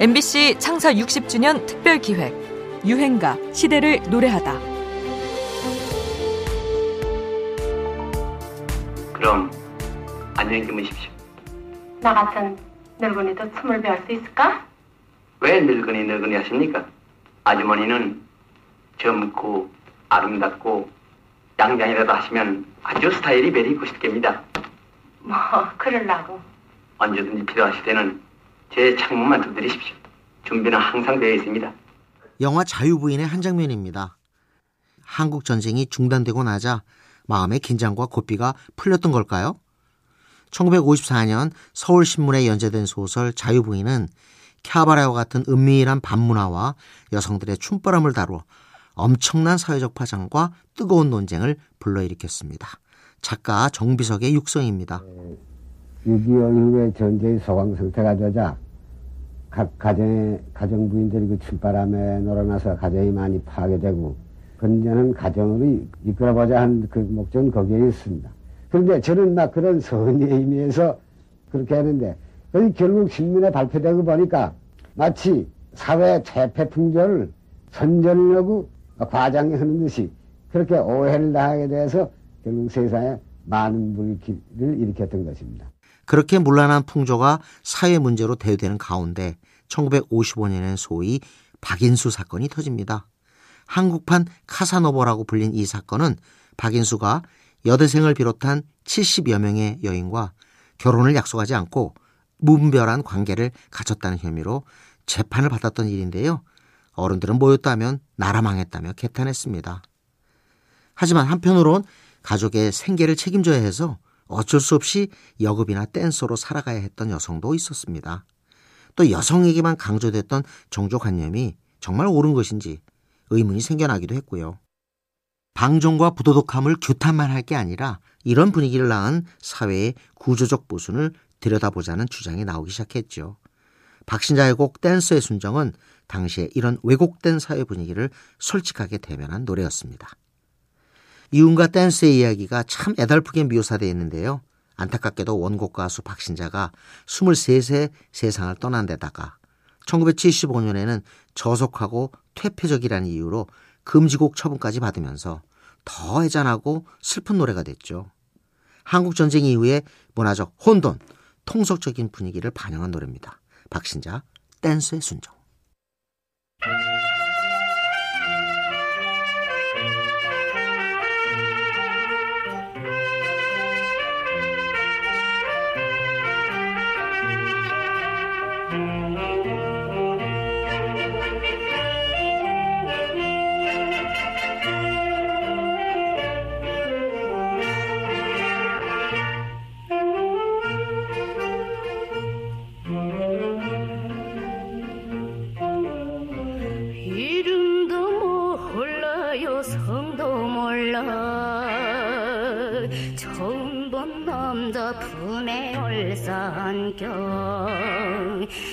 MBC 창사 60주년 특별 기획 유행가 시대를 노래하다. 그럼 안녕히 주무십시오. 나 같은 늙은이도 춤을 배울 수 있을까? 왜 늙은이 늙은이 하십니까? 아주머니는 젊고 아름답고 양장이라도 하시면 아주 스타일이 매리 있고 싶겠습니다. 뭐 그럴라고. 언제든지 필요하실 때는 제 창문만 두드리십시오. 준비는 항상 되어 있습니다. 영화 자유부인의 한 장면입니다. 한국 전쟁이 중단되고 나자 마음의 긴장과 고삐가 풀렸던 걸까요? 1954년 서울신문에 연재된 소설 자유부인은 캬바레와 같은 은밀한 반문화와 여성들의 춤바람을 다루어 엄청난 사회적 파장과 뜨거운 논쟁을 불러일으켰습니다. 작가 정비석의 육성입니다. 6.25 이후에 전쟁이 소강 상태가 되자 각 가정의 가정 부인들이 그 춤바람에 놀아나서 가정이 많이 파괴되고 건전한 가정으로 이끌어보자 한 그 목적은 거기에 있습니다. 그런데 저는 막 그런 선의 의미에서 그렇게 하는데 결국 신문에 발표되고 보니까 마치 사회 퇴폐풍조를 선전하고 과장하는 듯이 그렇게 오해를 당하게 돼서 결국 세상에 많은 불길을 일으켰던 것입니다. 그렇게 문란한 풍조가 사회 문제로 대두되는 가운데 1955년엔 소위 박인수 사건이 터집니다. 한국판 카사노버라고 불린 이 사건은 박인수가 여대생을 비롯한 70여 명의 여인과 결혼을 약속하지 않고 무분별한 관계를 갖췄다는 혐의로 재판을 받았던 일인데요. 어른들은 모였다면 나라 망했다며 개탄했습니다. 하지만 한편으론 가족의 생계를 책임져야 해서 어쩔 수 없이 여급이나 댄서로 살아가야 했던 여성도 있었습니다. 또 여성에게만 강조됐던 종족관념이 정말 옳은 것인지 의문이 생겨나기도 했고요. 방종과 부도덕함을 규탄만 할 게 아니라 이런 분위기를 낳은 사회의 구조적 보순을 들여다보자는 주장이 나오기 시작했죠. 박신자의 곡 댄서의 순정은 당시에 이런 왜곡된 사회 분위기를 솔직하게 대면한 노래였습니다. 이윤과 댄스의 이야기가 참 애달프게 묘사되어 있는데요. 안타깝게도 원곡 가수 박신자가 23세 세상을 떠난 데다가 1975년에는 저속하고 퇴폐적이라는 이유로 금지곡 처분까지 받으면서 더 애잔하고 슬픈 노래가 됐죠. 한국 전쟁 이후에 문화적 혼돈, 통속적인 분위기를 반영한 노래입니다. 박신자 댄스의 순정. 처음 본 남자 품에 올산경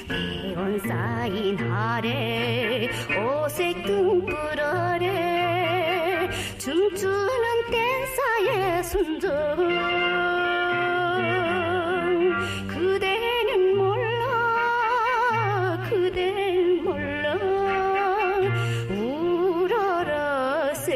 대원 쌓인 아래 오색 등불 아래 춤추는 댄사의 순정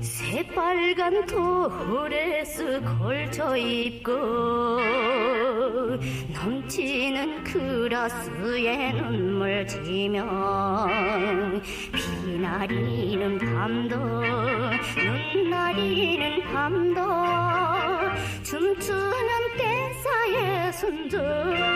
새빨간 토레스 걸쳐 입고 넘치는 그라스에 눈물 지며 비나리는 밤도 눈 나리는 밤도 춤추는 댄사의 순정